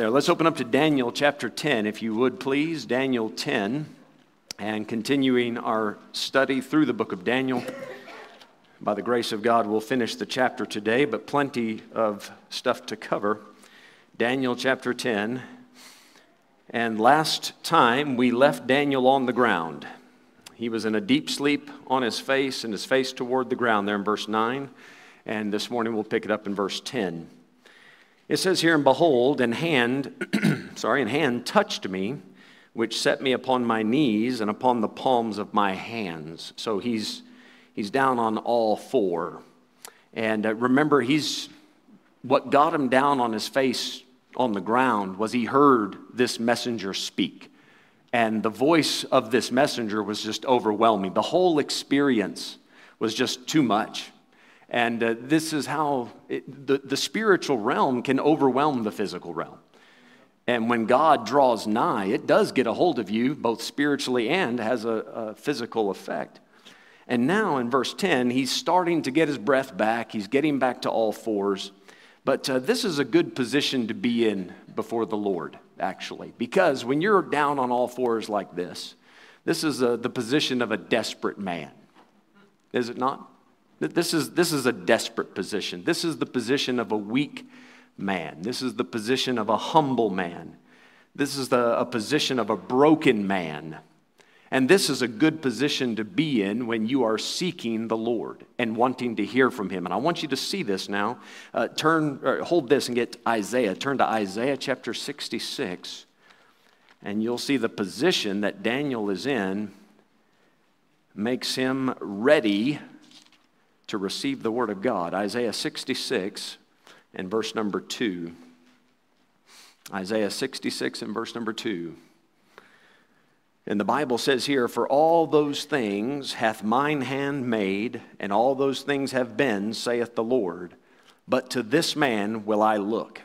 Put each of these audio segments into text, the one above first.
there. Let's open up to Daniel chapter 10, if you would please. Daniel 10, and continuing our study through the book of Daniel. By the grace of God, we'll finish the chapter today, but plenty of stuff to cover. Daniel chapter 10. And last time we left Daniel on the ground. He was in a deep sleep on his face and his face toward the ground there in verse 9. And this morning we'll pick it up in verse 10. It says here, and behold, and hand, sorry, and hand touched me, which set me upon my knees and upon the palms of my hands. So he's, he's down on all four. And uh, remember, he's, what got him down on his face on the ground was he heard this messenger speak. And the voice of this messenger was just overwhelming. The whole experience was just too much. And uh, this is how it, the, the spiritual realm can overwhelm the physical realm. And when God draws nigh, it does get a hold of you, both spiritually and has a, a physical effect. And now in verse 10, he's starting to get his breath back. He's getting back to all fours. But uh, this is a good position to be in before the Lord, actually, because when you're down on all fours like this, this is a, the position of a desperate man, is it not? This is, this is a desperate position. This is the position of a weak man. This is the position of a humble man. This is the, a position of a broken man. And this is a good position to be in when you are seeking the Lord and wanting to hear from Him. And I want you to see this now. Uh, turn, hold this and get Isaiah. Turn to Isaiah chapter 66, and you'll see the position that Daniel is in makes him ready to receive the Word of God. Isaiah 66 and verse number 2. Isaiah 66 and verse number 2. And the Bible says here, For all those things hath mine hand made, and all those things have been, saith the Lord. But to this man will I look.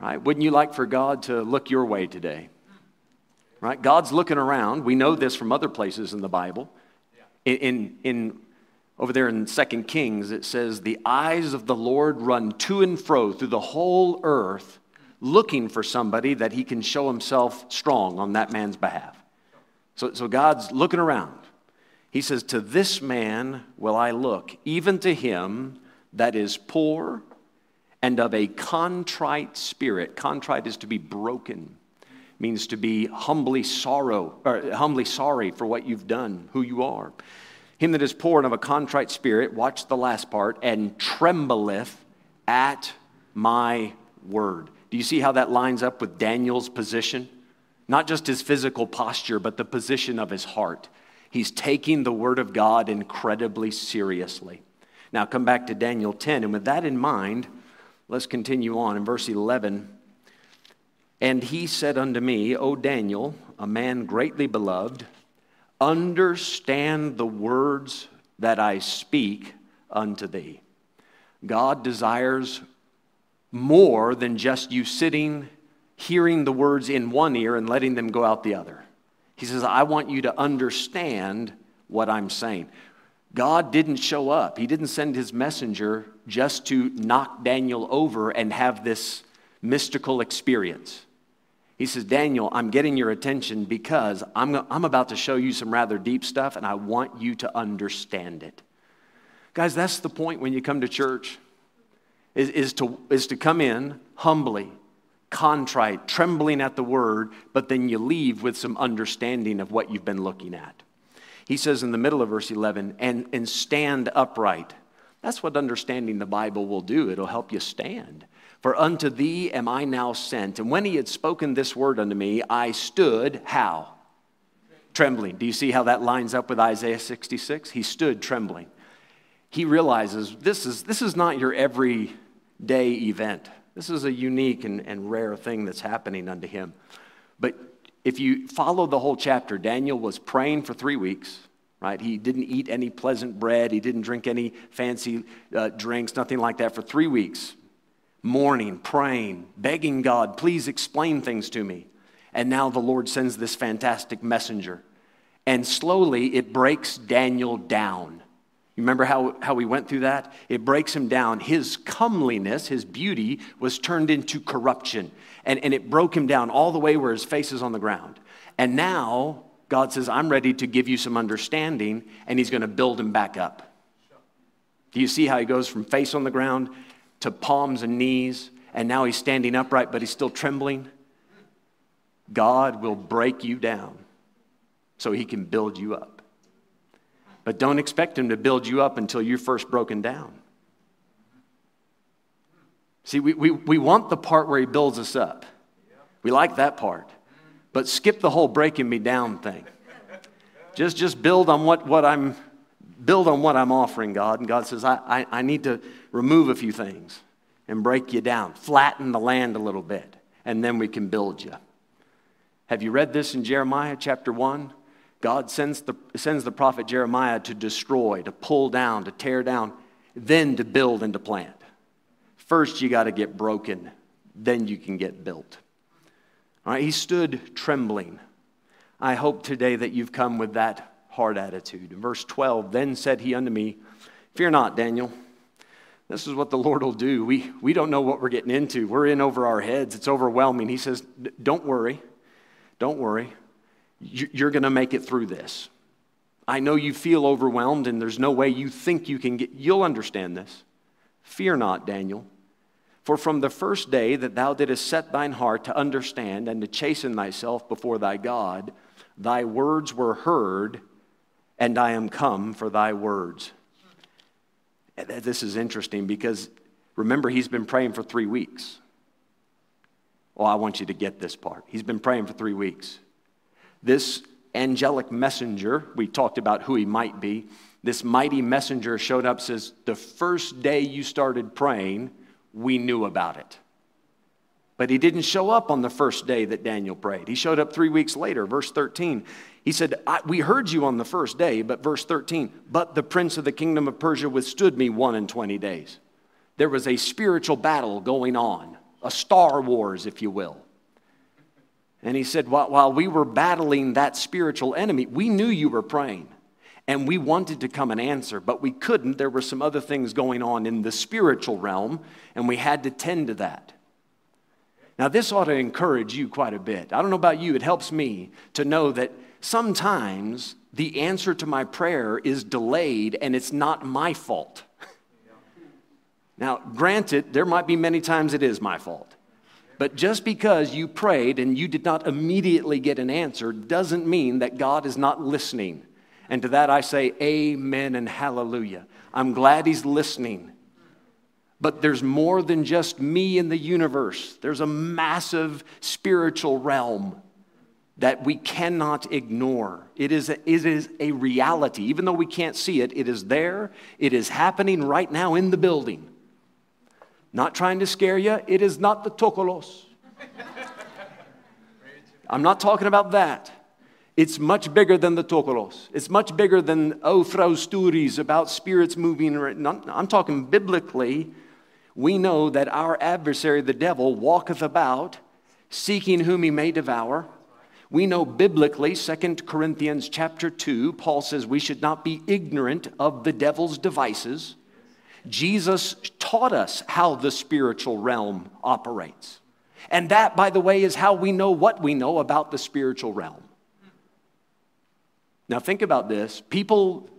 Right? Wouldn't you like for God to look your way today? Right? God's looking around. We know this from other places in the Bible. In, in, in over there in Second Kings, it says, The eyes of the Lord run to and fro through the whole earth, looking for somebody that he can show himself strong on that man's behalf. So, so God's looking around. He says, To this man will I look, even to him that is poor and of a contrite spirit. Contrite is to be broken, means to be humbly sorrow, or humbly sorry for what you've done, who you are him that is poor and of a contrite spirit, watch the last part, and trembleth at my word. Do you see how that lines up with Daniel's position? Not just his physical posture, but the position of his heart. He's taking the word of God incredibly seriously. Now, come back to Daniel 10, and with that in mind, let's continue on in verse 11. And he said unto me, O Daniel, a man greatly beloved, understand the words that I speak unto thee. God desires more than just you sitting, hearing the words in one ear and letting them go out the other. He says, I want you to understand what I'm saying. God didn't show up, He didn't send His messenger just to knock Daniel over and have this mystical experience. He says, Daniel, I'm getting your attention because I'm, I'm about to show you some rather deep stuff and I want you to understand it. Guys, that's the point when you come to church, is, is, to, is to come in humbly, contrite, trembling at the word, but then you leave with some understanding of what you've been looking at. He says in the middle of verse 11, and, and stand upright. That's what understanding the Bible will do. It'll help you stand. For unto thee am I now sent. And when he had spoken this word unto me, I stood how? Trembling. Do you see how that lines up with Isaiah 66? He stood trembling. He realizes this is, this is not your everyday event. This is a unique and, and rare thing that's happening unto him. But if you follow the whole chapter, Daniel was praying for three weeks, right? He didn't eat any pleasant bread, he didn't drink any fancy uh, drinks, nothing like that for three weeks mourning, praying, begging God, please explain things to me. And now the Lord sends this fantastic messenger. And slowly it breaks Daniel down. You remember how, how we went through that? It breaks him down. His comeliness, his beauty, was turned into corruption. And, and it broke him down all the way where his face is on the ground. And now God says, I'm ready to give you some understanding, and he's going to build him back up. Do you see how he goes from face on the ground to palms and knees, and now he's standing upright, but he's still trembling? God will break you down so he can build you up. But don't expect Him to build you up until you're first broken down. See, we, we, we want the part where He builds us up. We like that part. But skip the whole breaking me down thing. Just, just build on what, what I'm build on what I'm offering, God. And God says, I, I, I need to remove a few things and break you down, flatten the land a little bit, and then we can build you. Have you read this in Jeremiah chapter 1? God sends the, sends the prophet Jeremiah to destroy, to pull down, to tear down, then to build and to plant. First, you got to get broken, then you can get built. All right, he stood trembling. I hope today that you've come with that hard attitude. verse 12, then said he unto me, Fear not, Daniel. This is what the Lord will do. We, we don't know what we're getting into. We're in over our heads. It's overwhelming. He says, Don't worry. Don't worry you're going to make it through this. I know you feel overwhelmed and there's no way you think you can get, you'll understand this. Fear not, Daniel. For from the first day that thou didst set thine heart to understand and to chasten thyself before thy God, thy words were heard, and I am come for thy words. This is interesting because remember, he's been praying for three weeks. Well, I want you to get this part. He's been praying for three weeks. This angelic messenger, we talked about who he might be, this mighty messenger showed up, says, The first day you started praying, we knew about it. But he didn't show up on the first day that Daniel prayed. He showed up three weeks later, verse 13. He said, We heard you on the first day, but verse 13, but the prince of the kingdom of Persia withstood me one and 20 days. There was a spiritual battle going on, a Star Wars, if you will. And he said, while we were battling that spiritual enemy, we knew you were praying. And we wanted to come and answer, but we couldn't. There were some other things going on in the spiritual realm, and we had to tend to that. Now, this ought to encourage you quite a bit. I don't know about you, it helps me to know that sometimes the answer to my prayer is delayed and it's not my fault. Now, granted, there might be many times it is my fault. But just because you prayed and you did not immediately get an answer doesn't mean that God is not listening. And to that I say, Amen and hallelujah. I'm glad He's listening. But there's more than just me in the universe, there's a massive spiritual realm that we cannot ignore. It is, a, it is a reality. Even though we can't see it, it is there, it is happening right now in the building. Not trying to scare you, it is not the tokolos. I'm not talking about that. It's much bigger than the tokolos. It's much bigger than, oh, Frau stories about spirits moving. I'm talking biblically. We know that our adversary, the devil, walketh about seeking whom he may devour. We know biblically, 2 Corinthians chapter 2, Paul says we should not be ignorant of the devil's devices. Jesus taught us how the spiritual realm operates. And that, by the way, is how we know what we know about the spiritual realm. Now, think about this. People,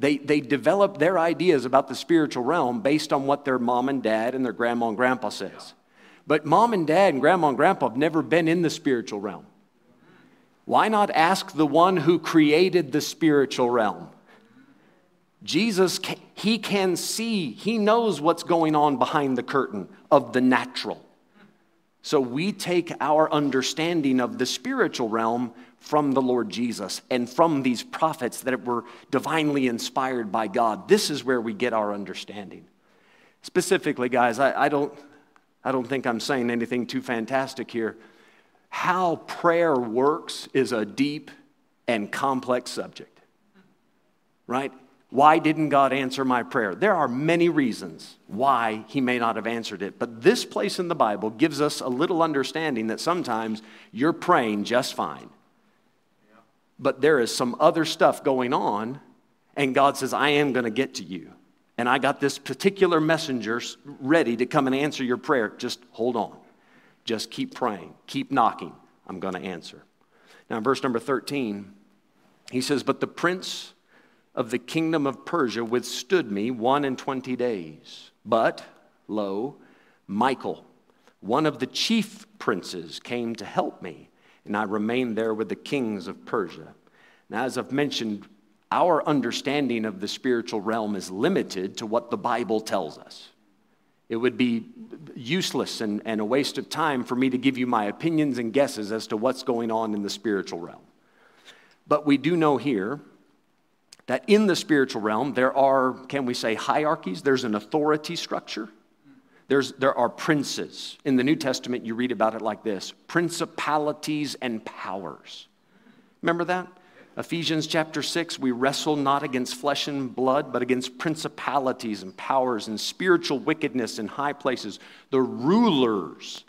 they, they develop their ideas about the spiritual realm based on what their mom and dad and their grandma and grandpa says. But mom and dad and grandma and grandpa have never been in the spiritual realm. Why not ask the one who created the spiritual realm? Jesus, he can see, he knows what's going on behind the curtain of the natural. So we take our understanding of the spiritual realm from the Lord Jesus and from these prophets that were divinely inspired by God. This is where we get our understanding. Specifically, guys, I, I don't, I don't think I'm saying anything too fantastic here. How prayer works is a deep and complex subject, right? Why didn't God answer my prayer? There are many reasons why He may not have answered it, but this place in the Bible gives us a little understanding that sometimes you're praying just fine. But there is some other stuff going on, And God says, I am going to get to you. And I got this particular messenger ready to come and answer your prayer. Just hold on. Just keep praying. Keep knocking. I'm going to answer. Now, in verse number 13, he says, But the prince of the kingdom of Persia withstood me one and twenty days. But, lo, Michael, one of the chief princes, came to help me, and I remained there with the kings of Persia. Now, as I've mentioned, our understanding of the spiritual realm is limited to what the Bible tells us. It would be useless and, and a waste of time for me to give you my opinions and guesses as to what's going on in the spiritual realm. But we do know here that in the spiritual realm, there are, can we say, hierarchies? There's an authority structure. There's, there are princes. In the New Testament, you read about it like this principalities and powers. Remember that? Ephesians chapter 6, we wrestle not against flesh and blood, but against principalities and powers and spiritual wickedness in high places, the rulers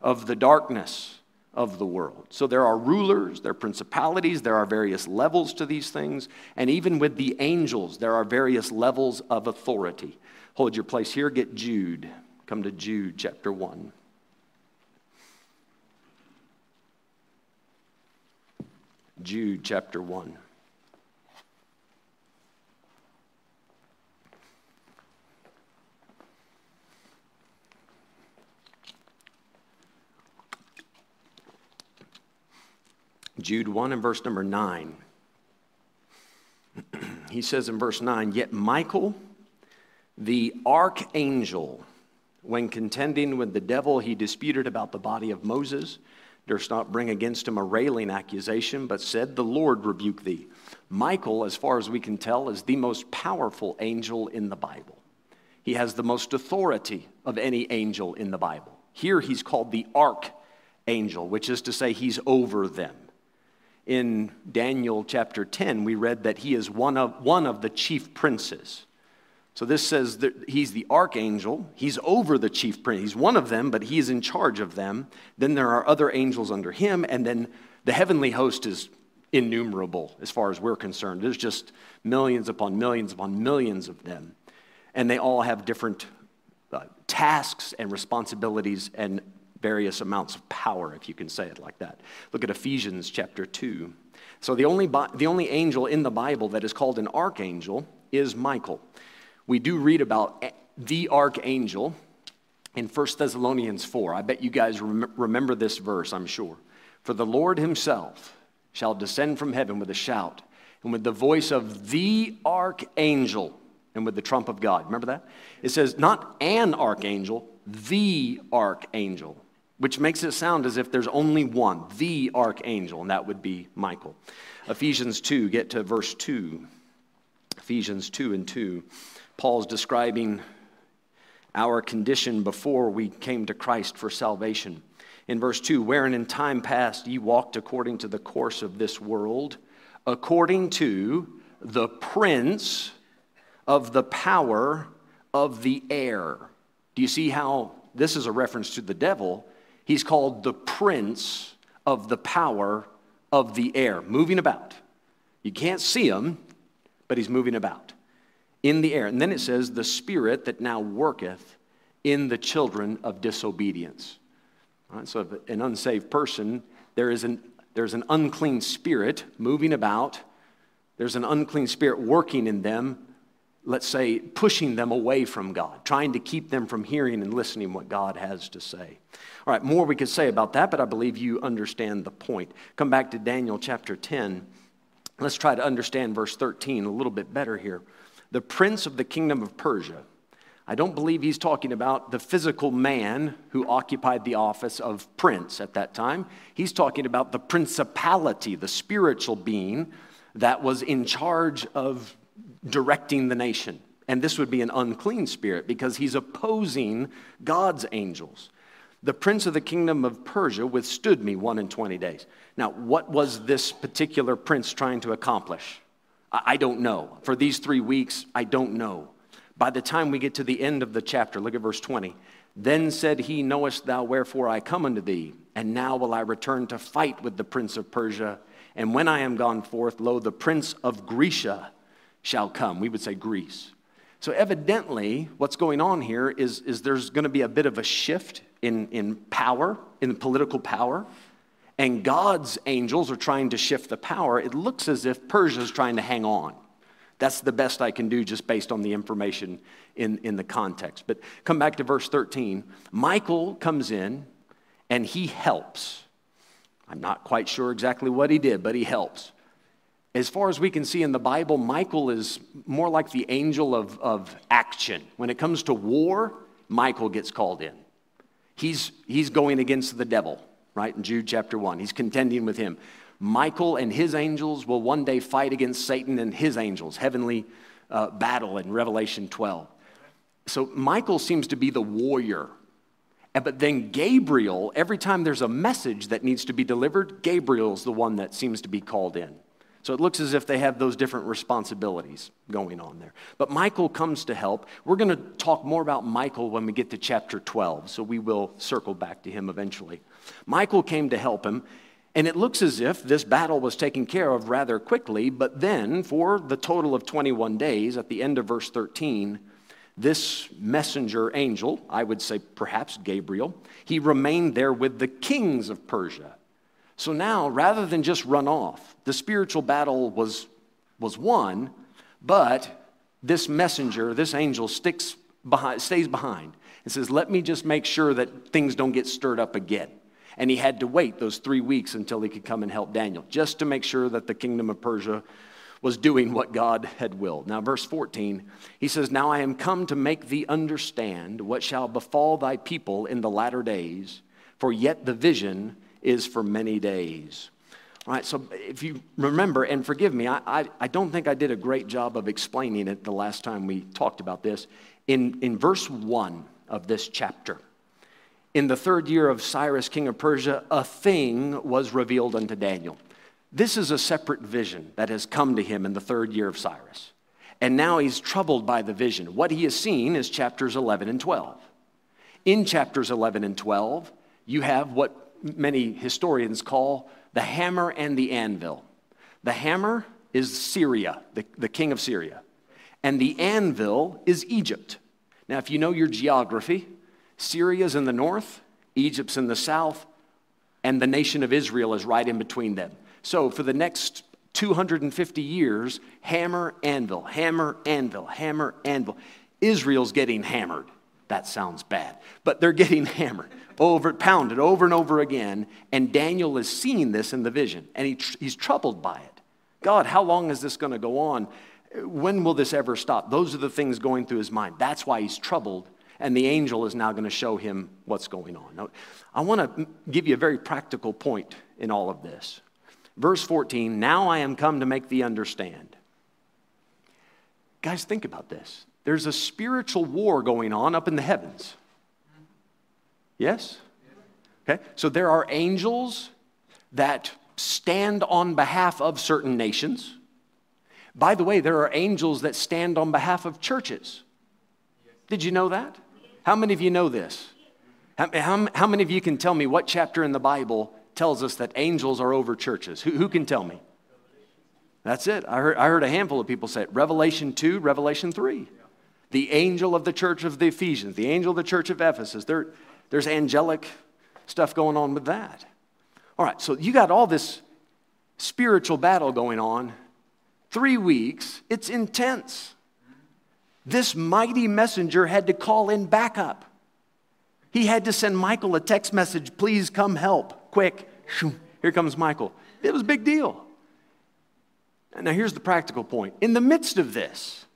of the darkness of the world. So there are rulers, there are principalities, there are various levels to these things, and even with the angels, there are various levels of authority. Hold your place here, get Jude. Come to Jude chapter 1. Jude chapter 1. Jude 1 and verse number 9. he says in verse 9, Yet Michael, the archangel, when contending with the devil, he disputed about the body of Moses durst not bring against him a railing accusation, but said, The Lord rebuke thee. Michael, as far as we can tell, is the most powerful angel in the Bible. He has the most authority of any angel in the Bible. Here he's called the archangel, which is to say he's over them. In Daniel chapter 10, we read that he is one of, one of the chief princes. So this says that he's the archangel. He's over the chief prince. He's one of them, but he is in charge of them. Then there are other angels under him, and then the heavenly host is innumerable as far as we're concerned. There's just millions upon millions upon millions of them. And they all have different uh, tasks and responsibilities and various amounts of power, if you can say it like that. Look at Ephesians chapter 2. So the only, the only angel in the Bible that is called an archangel is Michael we do read about the archangel in 1 Thessalonians 4. I bet you guys rem- remember this verse, I'm sure. For the Lord himself shall descend from heaven with a shout, and with the voice of the archangel, and with the trump of God. Remember that? It says, not an archangel, the archangel, which makes it sound as if there's only one, the archangel, and that would be Michael. Ephesians 2, get to verse 2. Ephesians 2 and 2. Paul's describing our condition before we came to Christ for salvation. In verse 2, wherein in time past ye walked according to the course of this world, according to the prince of the power of the air. Do you see how this is a reference to the devil? He's called the prince of the power of the air, moving about. You can't see him, but he's moving about in the air. And then it says, the spirit that now worketh in the children of disobedience. So, an unsaved person, there is an, there's an unclean spirit moving about, there's an unclean spirit working in them, let's say, pushing them away from God, trying to keep them from hearing and listening what God has to say. All right, more we could say about that, but I believe you understand the point. Come back to Daniel chapter 10. Let's try to understand verse 13 a little bit better here the prince of the kingdom of Persia. I don't believe he's talking about the physical man who occupied the office of prince at that time. He's talking about the principality, the spiritual being that was in charge of directing the nation. And this would be an unclean spirit because he's opposing God's angels. The prince of the kingdom of Persia withstood me one and twenty days. Now, what was this particular prince trying to accomplish? I don't know. For these three weeks, I don't know. By the time we get to the end of the chapter, look at verse 20. Then said he, Knowest thou wherefore I come unto thee? And now will I return to fight with the prince of Persia. And when I am gone forth, lo, the prince of Grecia shall come. We would say Greece. So, evidently, what's going on here is, is there's going to be a bit of a shift in, in power, in political power, and God's angels are trying to shift the power. It looks as if Persia is trying to hang on. That's the best I can do just based on the information in, in the context. But come back to verse 13. Michael comes in and he helps. I'm not quite sure exactly what he did, but he helps. As far as we can see in the Bible, Michael is more like the angel of, of action. When it comes to war, Michael gets called in. He's, he's going against the devil, right? In Jude chapter 1, he's contending with him. Michael and his angels will one day fight against Satan and his angels, heavenly uh, battle in Revelation 12. So Michael seems to be the warrior. But then Gabriel, every time there's a message that needs to be delivered, Gabriel's the one that seems to be called in. So it looks as if they have those different responsibilities going on there. But Michael comes to help. We're going to talk more about Michael when we get to chapter 12, so we will circle back to him eventually. Michael came to help him, and it looks as if this battle was taken care of rather quickly, but then for the total of 21 days, at the end of verse 13, this messenger angel, I would say perhaps Gabriel, he remained there with the kings of Persia. So now, rather than just run off, the spiritual battle was, was won, but this messenger, this angel, sticks behind, stays behind and says, Let me just make sure that things don't get stirred up again. And he had to wait those three weeks until he could come and help Daniel, just to make sure that the kingdom of Persia was doing what God had willed. Now, verse 14, he says, Now I am come to make thee understand what shall befall thy people in the latter days, for yet the vision is for many days. All right, so if you remember, and forgive me, I, I, I, don't think I did a great job of explaining it the last time we talked about this. In, in verse 1 of this chapter, in the third year of Cyrus, king of Persia, a thing was revealed unto Daniel. This is a separate vision that has come to him in the third year of Cyrus. And now he's troubled by the vision. What he has seen is chapters 11 and 12. In chapters 11 and 12, you have what many historians call the hammer and the anvil. The hammer is Syria, the, the king of Syria, and the anvil is Egypt. Now, if you know your geography, Syria's in the north, Egypt's in the south, and the nation of Israel is right in between them. So for the next 250 years, hammer, anvil, hammer, anvil, hammer, anvil. Israel's getting hammered. That sounds bad, but they're getting hammered, over, pounded over and over again. And Daniel is seeing this in the vision, and he, he's troubled by it. God, how long is this going to go on? When will this ever stop? Those are the things going through his mind. That's why he's troubled and the angel is now going to show him what's going on. Now, I want to give you a very practical point in all of this. Verse 14 Now I am come to make thee understand. Guys, think about this. There's a spiritual war going on up in the heavens. Yes? Okay, so there are angels that stand on behalf of certain nations. By the way, there are angels that stand on behalf of churches. Did you know that? How many of you know this? How, how, how, many of you can tell me what chapter in the Bible tells us that angels are over churches? Who, who can tell me? That's it. I heard, I heard a handful of people say it. Revelation 2, Revelation 3. The angel of the church of the Ephesians, the angel of the church of Ephesus. There, there's angelic stuff going on with that. All right, so you got all this spiritual battle going on. Three weeks, it's intense. This mighty messenger had to call in backup. He had to send Michael a text message, please come help, quick. Here comes Michael. It was a big deal. Now, here's the practical point. In the midst of this,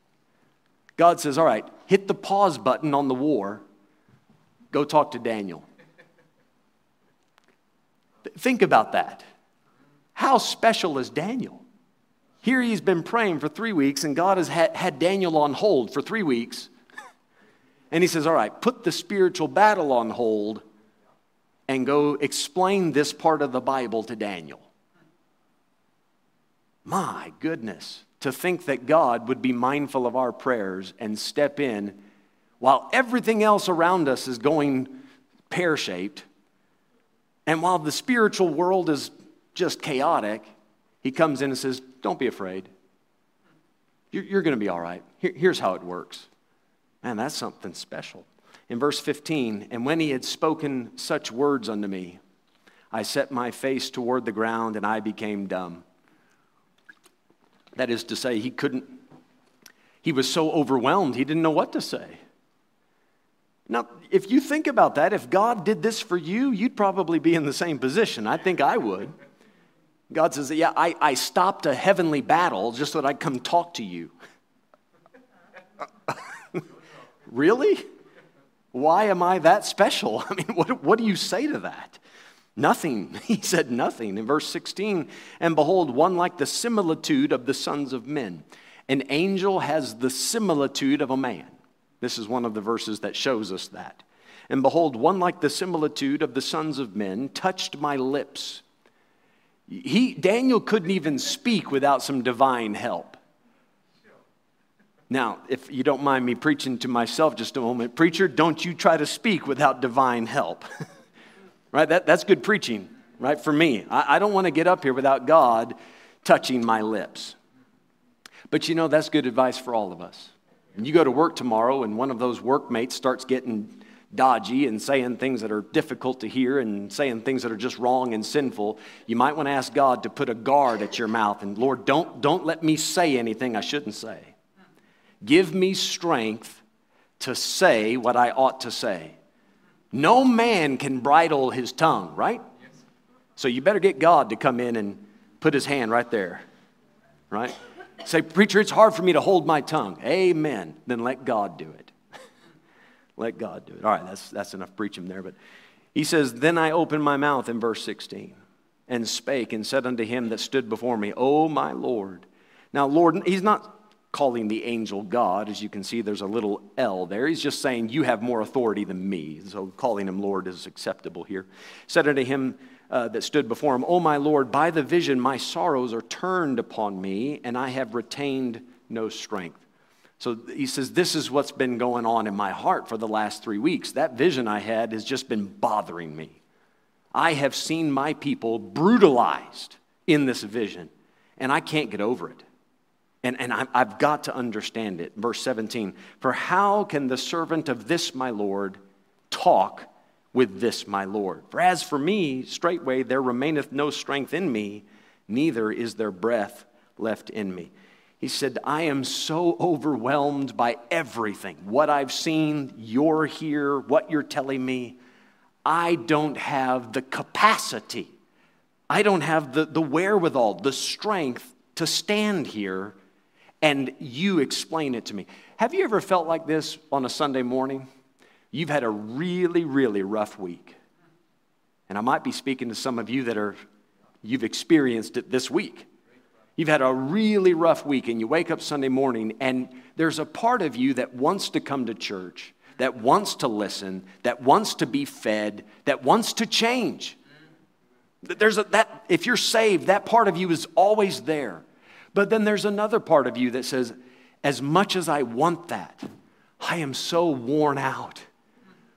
God says, All right, hit the pause button on the war, go talk to Daniel. Think about that. How special is Daniel? Here he's been praying for three weeks, and God has had, Daniel on hold for three weeks. And he says, All right, put the spiritual battle on hold and go explain this part of the Bible to Daniel. My goodness, to think that God would be mindful of our prayers and step in while everything else around us is going pear shaped, and while the spiritual world is just chaotic, he comes in and says, Don't be afraid. You're, you're going to be all right. Here, here's how it works. Man, that's something special. In verse 15, and when he had spoken such words unto me, I set my face toward the ground and I became dumb. That is to say, he couldn't, he was so overwhelmed, he didn't know what to say. Now, if you think about that, if God did this for you, you'd probably be in the same position. I think I would. God says, Yeah, I, I stopped a heavenly battle just so that I'd come talk to you. really? Why am I that special? I mean, what, what do you say to that? Nothing. He said nothing. In verse 16, and behold, one like the similitude of the sons of men. An angel has the similitude of a man. This is one of the verses that shows us that. And behold, one like the similitude of the sons of men touched my lips. He, Daniel couldn't even speak without some divine help. Now, if you don't mind me preaching to myself just a moment, preacher, don't you try to speak without divine help. right? That, that's good preaching, right? For me. I, I don't want to get up here without God touching my lips. But you know, that's good advice for all of us. And you go to work tomorrow, and one of those workmates starts getting dodgy and saying things that are difficult to hear and saying things that are just wrong and sinful, you might want to ask God to put a guard at your mouth. And Lord, don't, don't let me say anything I shouldn't say. Give me strength to say what I ought to say. No man can bridle his tongue, right? So you better get God to come in and put his hand right there, right? Say, Preacher, it's hard for me to hold my tongue. Amen. Then let God do it. let God do it. All right, that's, that's enough preaching there. But he says, Then I opened my mouth in verse 16 and spake and said unto him that stood before me, O my Lord. Now, Lord, he's not calling the angel God. As you can see, there's a little L there. He's just saying, You have more authority than me. So calling him Lord is acceptable here. Said unto him, uh, that stood before him, O my Lord, by the vision my sorrows are turned upon me, and I have retained no strength. So he says, This is what's been going on in my heart for the last three weeks. That vision I had has just been bothering me. I have seen my people brutalized in this vision, and I can't get over it. And, and I've got to understand it. Verse 17 For how can the servant of this my Lord talk with this my Lord. For as for me, straightway there remaineth no strength in me, neither is there breath left in me. He said, I am so overwhelmed by everything. What I've seen, you're here, what you're telling me. I don't have the capacity, I don't have the, the wherewithal, the strength to stand here and you explain it to me. Have you ever felt like this on a Sunday morning? You've had a really, really rough week. And I might be speaking to some of you that are, you've experienced it this week. You've had a really rough week, and you wake up Sunday morning, and there's a part of you that wants to come to church, that wants to listen, that wants to be fed, that wants to change. There's a, that, if you're saved, that part of you is always there. But then there's another part of you that says, as much as I want that, I am so worn out.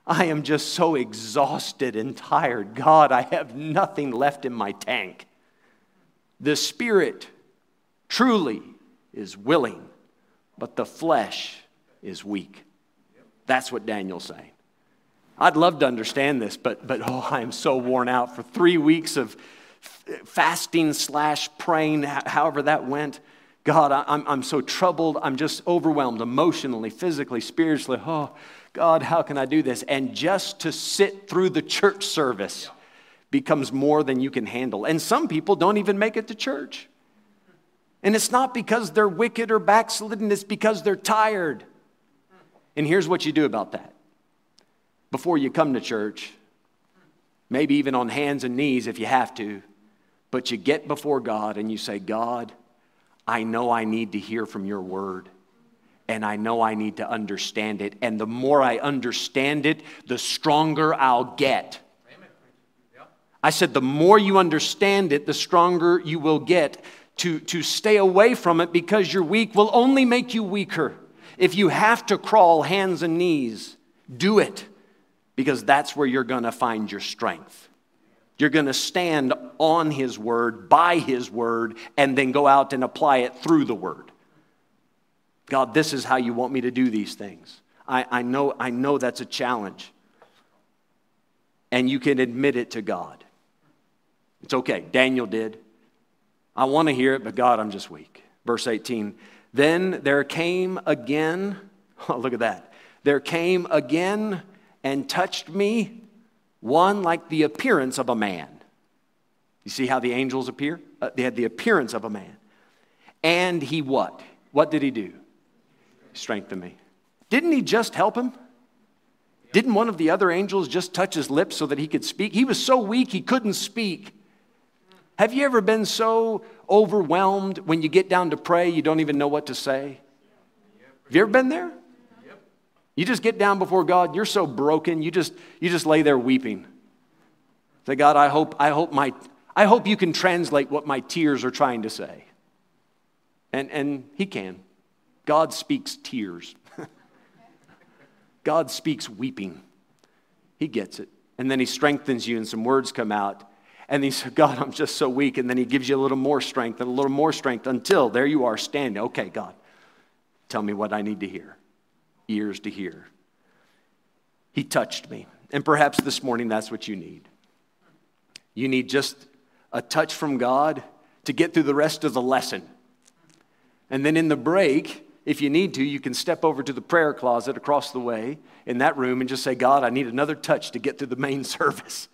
I am just so exhausted and tired. God, I have nothing left in my tank. The spirit truly is willing, but the flesh is weak. That's what Daniel's saying. I'd love to understand this, but, but oh, I am so worn out. For three weeks of fasting slash praying, however that went, God, I'm, I'm so troubled. I'm just overwhelmed emotionally, physically, spiritually. Oh, God, how can I do this? And just to sit through the church service becomes more than you can handle. And some people don't even make it to church. And it's not because they're wicked or backslidden, it's because they're tired. And here's what you do about that. Before you come to church, maybe even on hands and knees if you have to, but you get before God and you say, God, I know I need to hear from your word and I know I need to understand it. And the more I understand it, the stronger I'll get. I said, the more you understand it, the stronger you will get. To, to stay away from it because you're weak will only make you weaker. If you have to crawl hands and knees, do it because that's where you're going to find your strength. You're going to stand on His Word, by His Word, and then go out and apply it through the Word. God, this is how you want me to do these things. I, I, know, I know that's a challenge. And you can admit it to God. It's okay. Daniel did. I want to hear it, but God, I'm just weak. Verse 18 Then there came again, oh, look at that. There came again and touched me one like the appearance of a man. You see how the angels appear? Uh, they had the appearance of a man. And he what? What did he do? Strengthen me. Didn't he just help him? Didn't one of the other angels just touch his lips so that he could speak? He was so weak he couldn't speak. Have you ever been so overwhelmed when you get down to pray you don't even know what to say? Have you ever been there? You just get down before God, you're so broken, you just you just lay there weeping. Say, God, I hope, I hope my I hope you can translate what my tears are trying to say. And and he can. God speaks tears. God speaks weeping. He gets it. And then he strengthens you and some words come out. And he said, God, I'm just so weak. And then he gives you a little more strength and a little more strength until there you are standing. Okay, God, tell me what I need to hear, ears to hear. He touched me. And perhaps this morning that's what you need. You need just a touch from God to get through the rest of the lesson. And then in the break, if you need to, you can step over to the prayer closet across the way in that room and just say, God, I need another touch to get through the main service.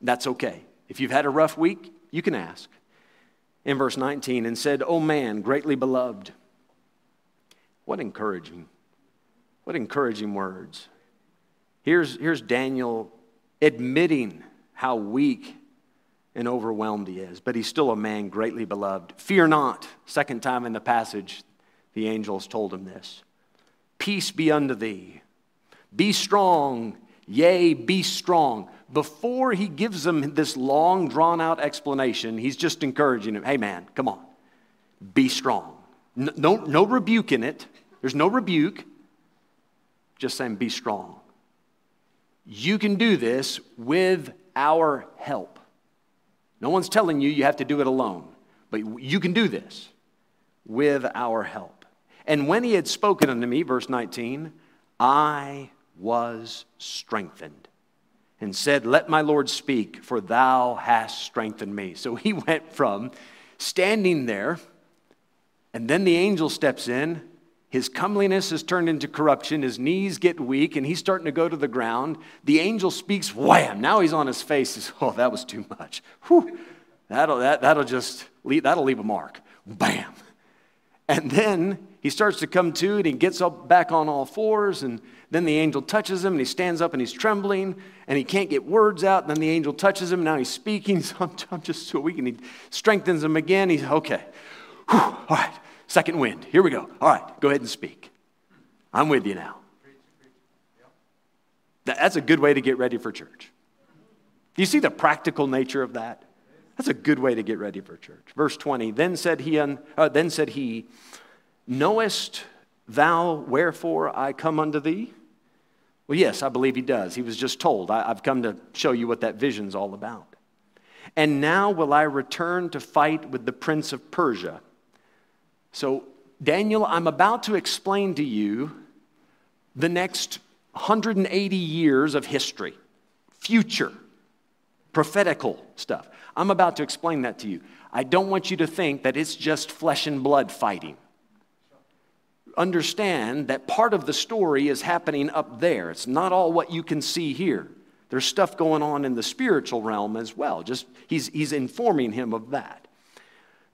That's okay. If you've had a rough week, you can ask. In verse 19, and said, O man, greatly beloved. What encouraging, what encouraging words. Here's, here's Daniel admitting how weak and overwhelmed he is, but he's still a man greatly beloved. Fear not. Second time in the passage, the angels told him this Peace be unto thee. Be strong, yea, be strong before he gives them this long, drawn out explanation, he's just encouraging him hey, man, come on, be strong. No, no, no rebuke in it. There's no rebuke. Just saying, be strong. You can do this with our help. No one's telling you you have to do it alone, but you can do this with our help. And when he had spoken unto me, verse 19, I was strengthened and said, Let my Lord speak, for thou hast strengthened me. So he went from standing there, and then the angel steps in. His comeliness is turned into corruption. His knees get weak, and he's starting to go to the ground. The angel speaks, wham! Now he's on his face. He's, oh, that was too much. Whew. That'll, that, that'll just leave, that'll leave a mark. Bam! And then he starts to come to, and he gets up back on all fours, and then the angel touches him and he stands up and he's trembling and he can't get words out. And then the angel touches him. Now he's speaking. So I'm, I'm just so weak. And he strengthens him again. He's okay. Whew, all right. Second wind. Here we go. All right. Go ahead and speak. I'm with you now. That's a good way to get ready for church. Do you see the practical nature of that? That's a good way to get ready for church. Verse 20. Then said he, uh, then said he, knowest Thou, wherefore I come unto thee? Well, yes, I believe he does. He was just told. I, have come to show you what that vision's all about. And now will I return to fight with the prince of Persia. So, Daniel, I'm about to explain to you the next 180 years of history, future, prophetical stuff. I'm about to explain that to you. I don't want you to think that it's just flesh and blood fighting understand that part of the story is happening up there. It's not all what you can see here. There's stuff going on in the spiritual realm as well. Just he's, he's informing him of that.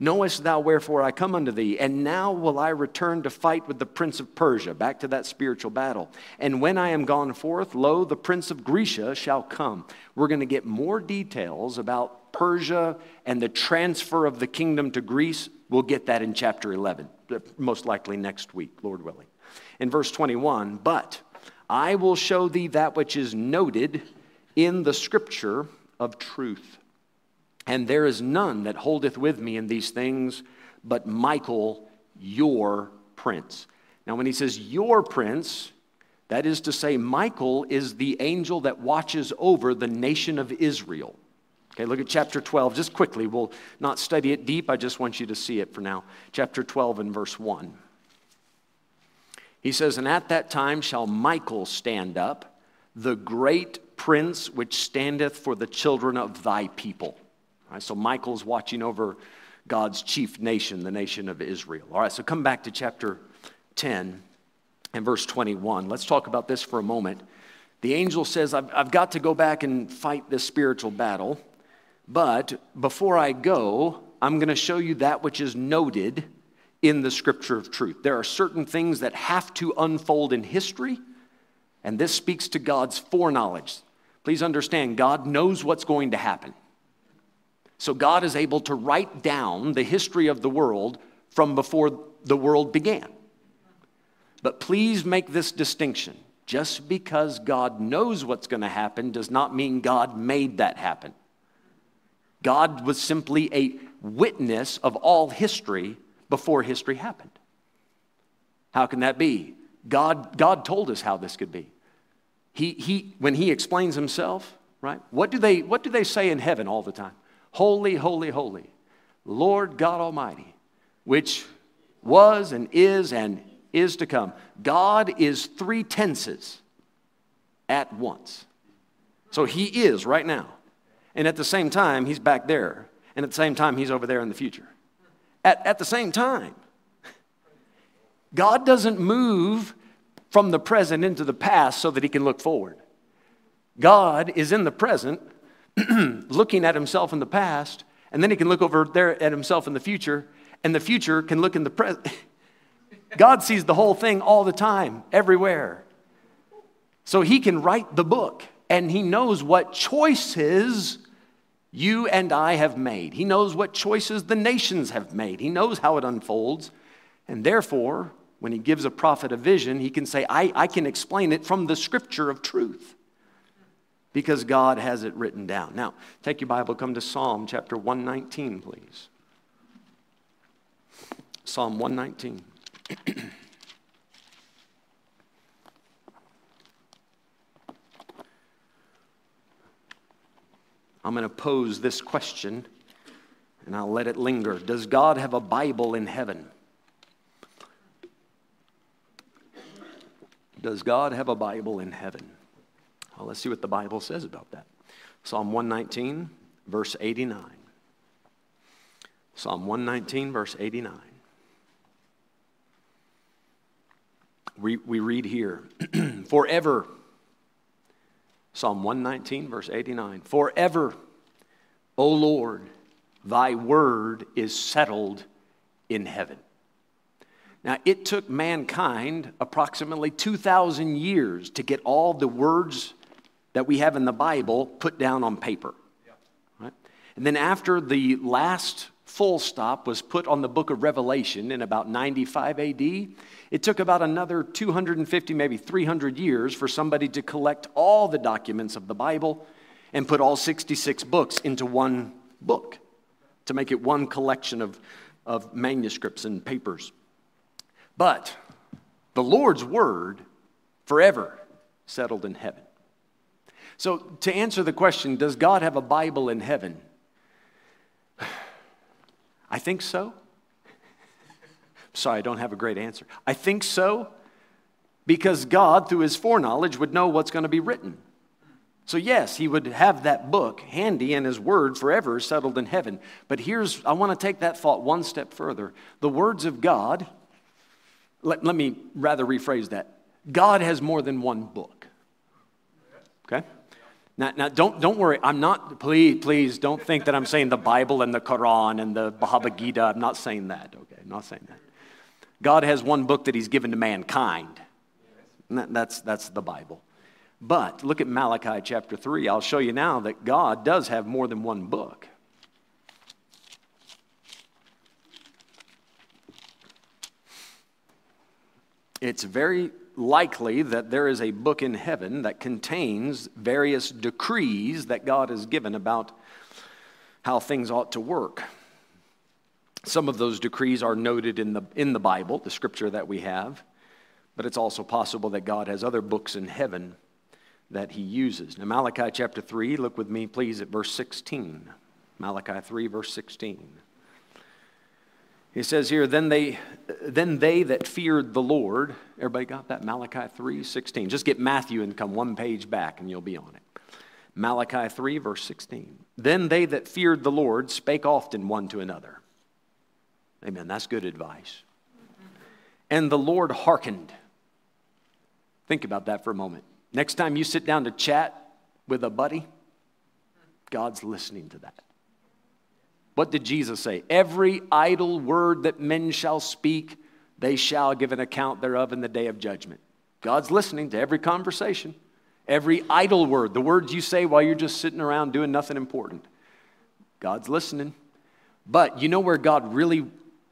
Knowest thou wherefore I come unto thee? And now will I return to fight with the prince of Persia. Back to that spiritual battle. And when I am gone forth, lo, the prince of Grecia shall come. We're going to get more details about Persia and the transfer of the kingdom to Greece. We'll get that in chapter 11 most likely next week, Lord willing. In verse 21, but I will show thee that which is noted in the scripture of truth. And there is none that holdeth with me in these things but Michael, your prince. Now, when he says your prince, that is to say, Michael is the angel that watches over the nation of Israel. Okay, look at chapter 12 just quickly. We'll not study it deep. I just want you to see it for now. Chapter 12 and verse 1. He says, And at that time shall Michael stand up, the great prince which standeth for the children of thy people. Right, so Michael's watching over God's chief nation, the nation of Israel. All right, so come back to chapter 10 and verse 21. Let's talk about this for a moment. The angel says, I've, I've got to go back and fight this spiritual battle, but before I go, I'm going to show you that which is noted in the scripture of truth. There are certain things that have to unfold in history, and this speaks to God's foreknowledge. Please understand, God knows what's going to happen. So God is able to write down the history of the world from before the world began. But please make this distinction. Just because God knows what's going to happen does not mean God made that happen. God was simply a witness of all history before history happened. How can that be? God, God told us how this could be. He, he, when he explains himself, right? What do, they, what do they say in heaven all the time? Holy, holy, holy, Lord God Almighty, which was and is and is to come. God is three tenses at once. So he is right now. And at the same time, he's back there. And at the same time, he's over there in the future. At, at the same time, God doesn't move from the present into the past so that he can look forward. God is in the present looking at himself in the past, and then he can look over there at himself in the future, and the future can look in the present. God sees the whole thing all the time, everywhere. So he can write the book, and he knows what choices you and I have made. He knows what choices the nations have made. He knows how it unfolds. And therefore, when he gives a prophet a vision, he can say, I, I can explain it from the scripture of truth because God has it written down. Now, take your Bible, come to Psalm chapter 119, please. Psalm 119. I'm going to pose this question and I'll let it linger. Does God have a Bible in heaven? Does God have a Bible in heaven? Well, let's see what the Bible says about that. Psalm 119, verse 89. Psalm 119, verse 89. We, we read here, forever. Psalm 119, verse 89. Forever, O Lord, thy word is settled in heaven. Now, it took mankind approximately 2,000 years to get all the words that we have in the Bible put down on paper. Right? And then after the last full stop was put on the book of Revelation in about 95 AD, it took about another 250, maybe 300 years for somebody to collect all the documents of the Bible and put all 66 books into one book to make it one collection of, of manuscripts and papers. But the Lord's word forever settled in heaven. So, to answer the question, does God have a Bible in heaven? I think so. Sorry, I don't have a great answer. I think so because God, through his foreknowledge, would know what's going to be written. So, yes, he would have that book handy and his word forever settled in heaven. But here's, I want to take that thought one step further. The words of God, let, let me rather rephrase that God has more than one book. Now, now don't, don't worry. I'm not, please, please don't think that I'm saying the Bible and the Quran and the Bhagavad Gita. I'm not saying that, okay? I'm not saying that. God has one book that He's given to mankind. That, that's, that's the Bible. But look at Malachi chapter 3. I'll show you now that God does have more than one book. It's very likely that there is a book in heaven that contains various decrees that God has given about how things ought to work. Some of those decrees are noted in the, in the Bible, the scripture that we have, but it's also possible that God has other books in heaven that he uses. Now, Malachi chapter 3, look with me, please, at verse 16. Malachi 3, verse 16. He says here, then they, then they that feared the Lord, everybody got that? Malachi 3 16. Just get Matthew and come one page back and you'll be on it. Malachi 3, verse 16. Then they that feared the Lord spake often one to another. Amen. That's good advice. And the Lord hearkened. Think about that for a moment. Next time you sit down to chat with a buddy, God's listening to that. What did Jesus say? Every idle word that men shall speak, they shall give an account thereof in the day of judgment. God's listening to every conversation, every idle word, the words you say while you're just sitting around doing nothing important. God's listening. But you know where God really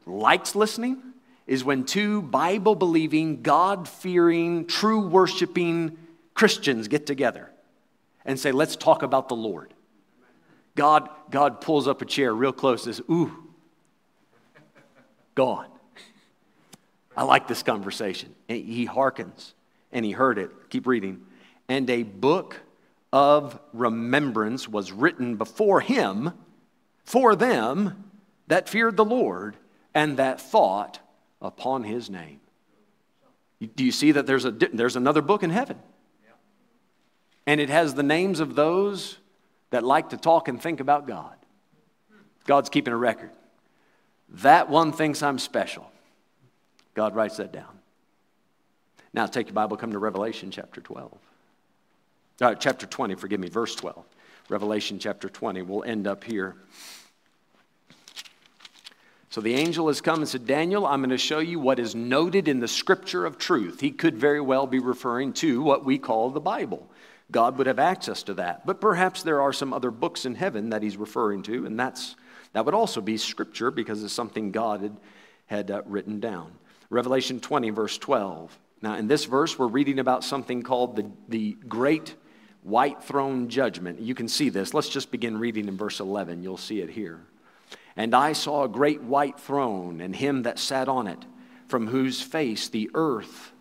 likes listening? Is when two Bible believing, God fearing, true worshiping Christians get together and say, let's talk about the Lord. God, God pulls up a chair real close and says, Ooh, go on. I like this conversation. And he hearkens and he heard it. Keep reading. And a book of remembrance was written before him for them that feared the Lord and that thought upon his name. Do you see that there's, a, there's another book in heaven? And it has the names of those that like to talk and think about God. God's keeping a record. That one thinks I'm special. God writes that down. Now take your Bible, come to Revelation chapter 12. Uh, chapter 20, forgive me, verse 12. Revelation chapter 20. We'll end up here. So the angel has come and said, Daniel, I'm going to show you what is noted in the scripture of truth. He could very well be referring to what we call the Bible. God would have access to that. But perhaps there are some other books in heaven that he's referring to, and that's, that would also be scripture because it's something God had, had uh, written down. Revelation 20, verse 12. Now, in this verse, we're reading about something called the, the Great White Throne Judgment. You can see this. Let's just begin reading in verse 11. You'll see it here. And I saw a great white throne, and him that sat on it, from whose face the earth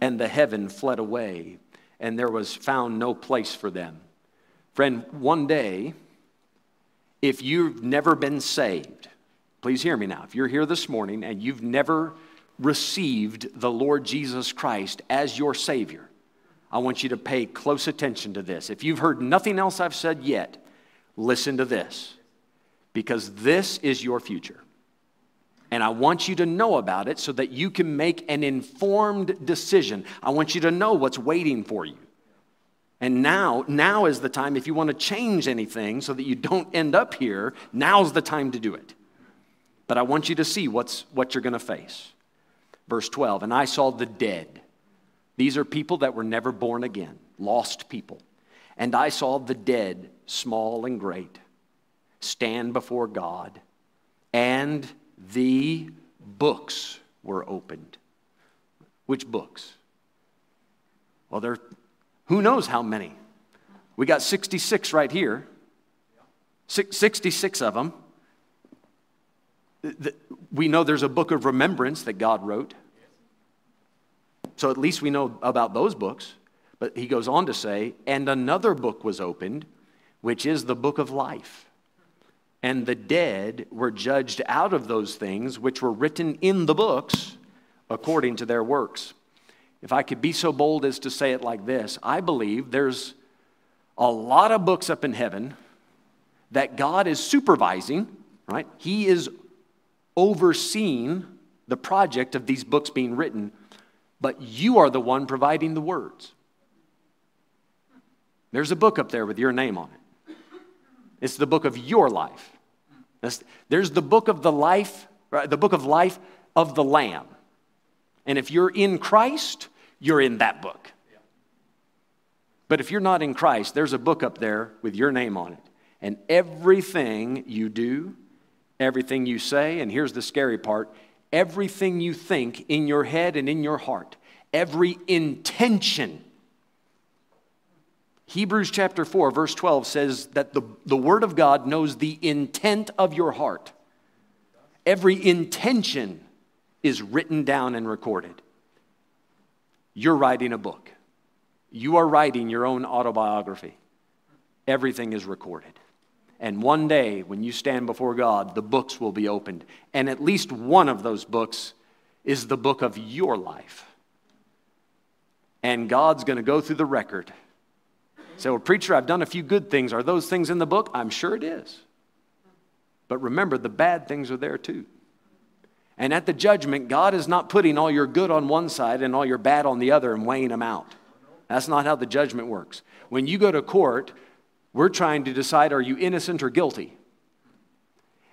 and the heaven fled away and there was found no place for them. Friend, one day, if you've never been saved, please hear me now. If you're here this morning and you've never received the Lord Jesus Christ as your Savior, I want you to pay close attention to this. If you've heard nothing else I've said yet, listen to this because this is your future. And I want you to know about it so that you can make an informed decision. I want you to know what's waiting for you. And now, now is the time, if you want to change anything so that you don't end up here, now's the time to do it. But I want you to see what's, what you're going to face. Verse 12, and I saw the dead. These are people that were never born again, lost people. And I saw the dead, small and great, stand before God, and the books were opened. Which books? Well, there, who knows how many? We got 66 right here, 66 of them. We know there's a book of remembrance that God wrote. So at least we know about those books. But he goes on to say, and another book was opened, which is the book of life and the dead were judged out of those things which were written in the books according to their works. If I could be so bold as to say it like this, I believe there's a lot of books up in heaven that God is supervising, right? He is overseeing the project of these books being written, but you are the one providing the words. There's a book up there with your name on it. It's the book of your life. There's the book of the life, the book of life of the Lamb. And if you're in Christ, you're in that book. But if you're not in Christ, there's a book up there with your name on it. And everything you do, everything you say, and here's the scary part everything you think in your head and in your heart, every intention Hebrews chapter 4, verse 12 says that the, the Word of God knows the intent of your heart. Every intention is written down and recorded. You're writing a book, you are writing your own autobiography. Everything is recorded. And one day, when you stand before God, the books will be opened. And at least one of those books is the book of your life. And God's going to go through the record. Say, well, preacher, I've done a few good things. Are those things in the book? I'm sure it is. But remember, the bad things are there too. And at the judgment, God is not putting all your good on one side and all your bad on the other and weighing them out. That's not how the judgment works. When you go to court, we're trying to decide are you innocent or guilty?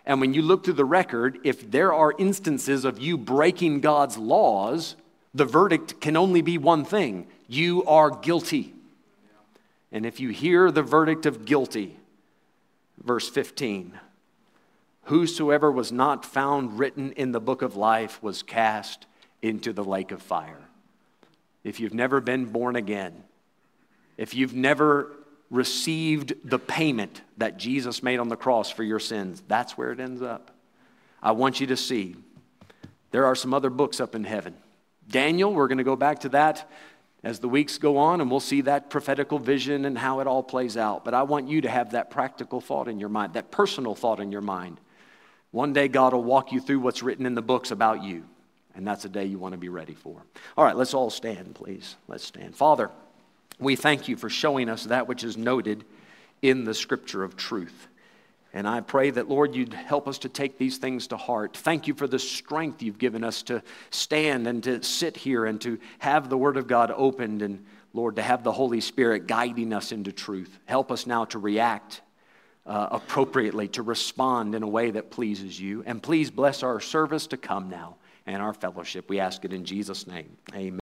And when you look through the record, if there are instances of you breaking God's laws, the verdict can only be one thing you are guilty. And if you hear the verdict of guilty, verse 15, whosoever was not found written in the book of life was cast into the lake of fire. If you've never been born again, if you've never received the payment that Jesus made on the cross for your sins, that's where it ends up. I want you to see there are some other books up in heaven. Daniel, we're going to go back to that as the weeks go on, and we'll see that prophetical vision and how it all plays out. But I want you to have that practical thought in your mind, that personal thought in your mind. One day, God will walk you through what's written in the books about you, and that's a day you want to be ready for. All right, let's all stand, please. Let's stand. Father, we thank you for showing us that which is noted in the scripture of truth. And I pray that, Lord, you'd help us to take these things to heart. Thank you for the strength you've given us to stand and to sit here and to have the Word of God opened and, Lord, to have the Holy Spirit guiding us into truth. Help us now to react uh, appropriately, to respond in a way that pleases you. And please bless our service to come now and our fellowship. We ask it in Jesus' name. Amen.